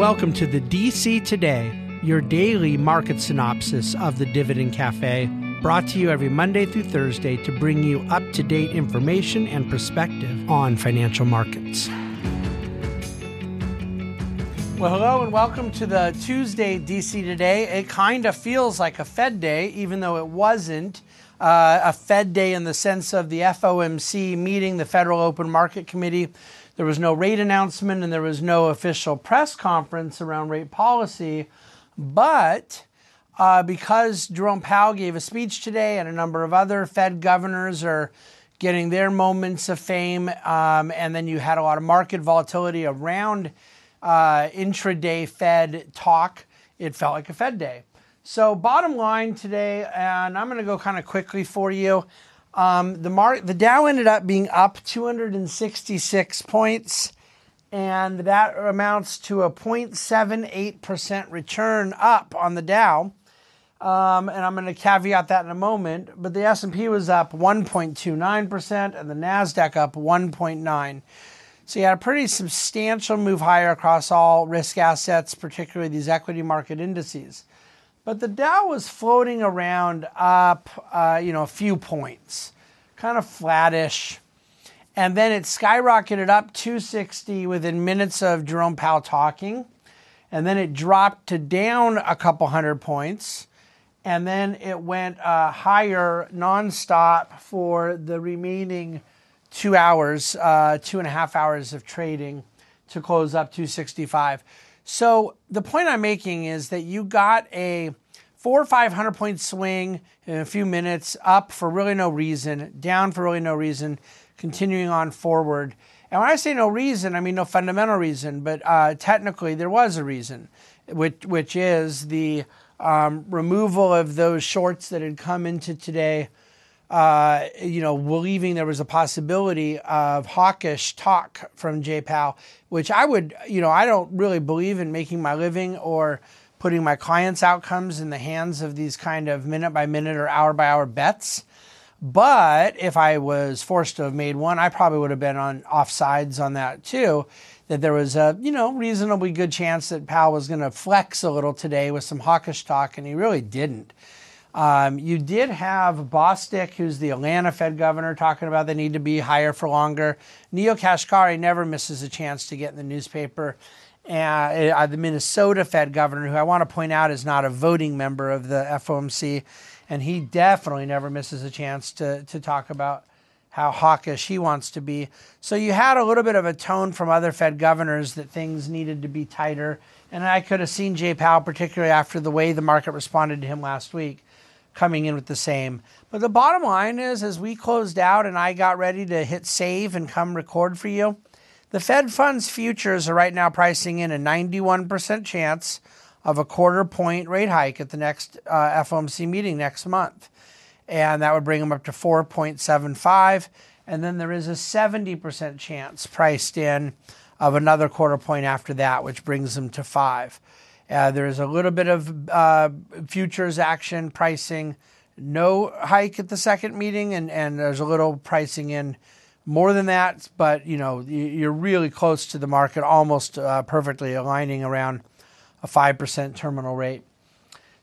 Welcome to the DC Today, your daily market synopsis of the Dividend Cafe, brought to you every Monday through Thursday to bring you up to date information and perspective on financial markets. Well, hello and welcome to the Tuesday DC Today. It kind of feels like a Fed day, even though it wasn't. Uh, a Fed day in the sense of the FOMC meeting, the Federal Open Market Committee there was no rate announcement and there was no official press conference around rate policy. But uh, because Jerome Powell gave a speech today and a number of other Fed governors are getting their moments of fame, um, and then you had a lot of market volatility around uh, intraday Fed talk, it felt like a Fed day. So, bottom line today, and I'm going to go kind of quickly for you. Um, the mark, the Dow ended up being up 266 points, and that amounts to a 0.78% return up on the Dow. Um, and I'm going to caveat that in a moment. But the S&P was up 1.29%, and the Nasdaq up 1.9. So you had a pretty substantial move higher across all risk assets, particularly these equity market indices. But the Dow was floating around up, uh, you know, a few points, kind of flattish. And then it skyrocketed up 260 within minutes of Jerome Powell talking. And then it dropped to down a couple hundred points. And then it went uh, higher nonstop for the remaining two hours, uh, two and a half hours of trading to close up 265. So the point I'm making is that you got a four or five hundred point swing in a few minutes, up for really no reason, down for really no reason, continuing on forward. And when I say no reason, I mean no fundamental reason, but uh, technically there was a reason, which which is the um, removal of those shorts that had come into today. Uh, you know, believing there was a possibility of hawkish talk from Jay Powell, which I would, you know, I don't really believe in making my living or putting my clients' outcomes in the hands of these kind of minute by minute or hour by hour bets. But if I was forced to have made one, I probably would have been on offsides on that too. That there was a you know reasonably good chance that Powell was going to flex a little today with some hawkish talk, and he really didn't. Um, you did have Bostic, who's the Atlanta Fed governor, talking about the need to be higher for longer. Neel Kashkari never misses a chance to get in the newspaper. And, uh, the Minnesota Fed governor, who I want to point out is not a voting member of the FOMC, and he definitely never misses a chance to, to talk about how hawkish he wants to be. So you had a little bit of a tone from other Fed governors that things needed to be tighter. And I could have seen Jay Powell, particularly after the way the market responded to him last week, coming in with the same. But the bottom line is, as we closed out and I got ready to hit save and come record for you, the Fed funds futures are right now pricing in a 91% chance of a quarter point rate hike at the next uh, FOMC meeting next month. And that would bring them up to 4.75. And then there is a 70% chance priced in of another quarter point after that, which brings them to 5. Uh, there's a little bit of uh, futures action pricing, no hike at the second meeting, and, and there's a little pricing in more than that, but you know you're really close to the market, almost uh, perfectly aligning around a five percent terminal rate.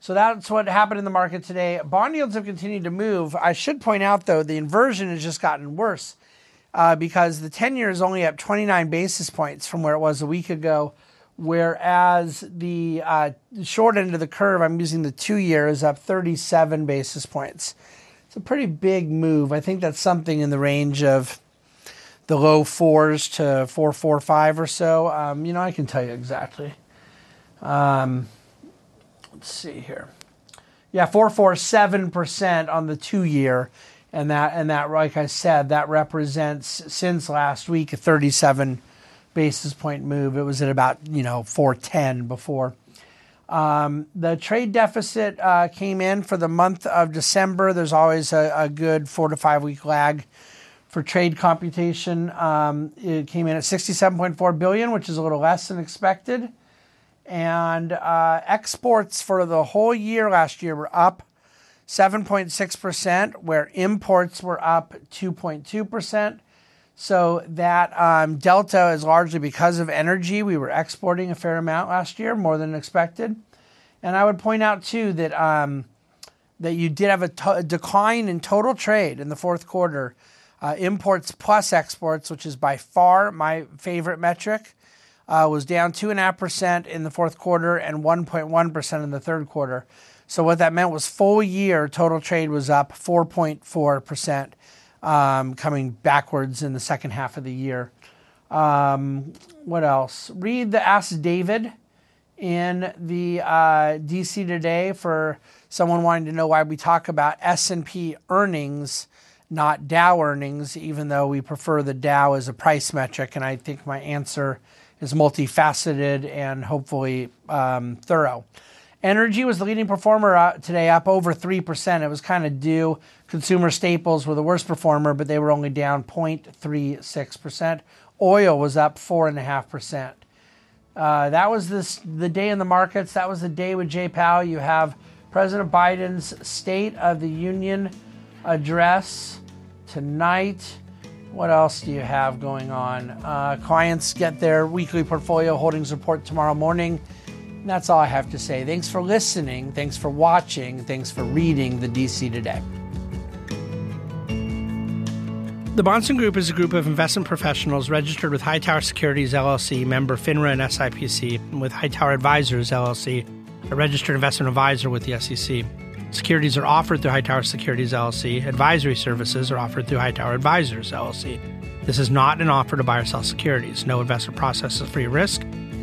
So that's what happened in the market today. Bond yields have continued to move. I should point out though the inversion has just gotten worse uh, because the 10 year is only up 29 basis points from where it was a week ago, whereas the uh, short end of the curve, I'm using the two year, is up 37 basis points. It's a pretty big move. I think that's something in the range of the low fours to four four five or so. Um, you know, I can tell you exactly. Um, let's see here. Yeah, four four seven percent on the two year, and that and that, like I said, that represents since last week a thirty seven basis point move. It was at about you know four ten before. Um, the trade deficit uh, came in for the month of December. There's always a, a good four to five week lag for trade computation. Um, it came in at 67.4 billion, which is a little less than expected. And uh, exports for the whole year last year were up 7.6%, where imports were up 2.2%. So that um, delta is largely because of energy. We were exporting a fair amount last year, more than expected. And I would point out too that um, that you did have a, to- a decline in total trade in the fourth quarter. Uh, imports plus exports, which is by far my favorite metric, uh, was down 2.5% in the fourth quarter and 1.1% in the third quarter. So, what that meant was full year total trade was up 4.4%, um, coming backwards in the second half of the year. Um, what else? Read the Ask David in the uh, DC today for someone wanting to know why we talk about S&P earnings, not Dow earnings, even though we prefer the Dow as a price metric. And I think my answer is multifaceted and hopefully um, thorough. Energy was the leading performer uh, today, up over 3%. It was kind of due. Consumer staples were the worst performer, but they were only down 0.36%. Oil was up 4.5%. Uh, that was this, the day in the markets. That was the day with Jay Powell. You have President Biden's State of the Union address tonight. What else do you have going on? Uh, clients get their weekly portfolio holdings report tomorrow morning. And that's all I have to say. Thanks for listening. Thanks for watching. Thanks for reading the DC Today. The Bahnsen Group is a group of investment professionals registered with Hightower Securities LLC, member FINRA and SIPC, and with Hightower Advisors LLC, a registered investment advisor with the SEC. Securities are offered through Hightower Securities LLC. Advisory services are offered through Hightower Advisors LLC. This is not an offer to buy or sell securities. No investment process is free risk.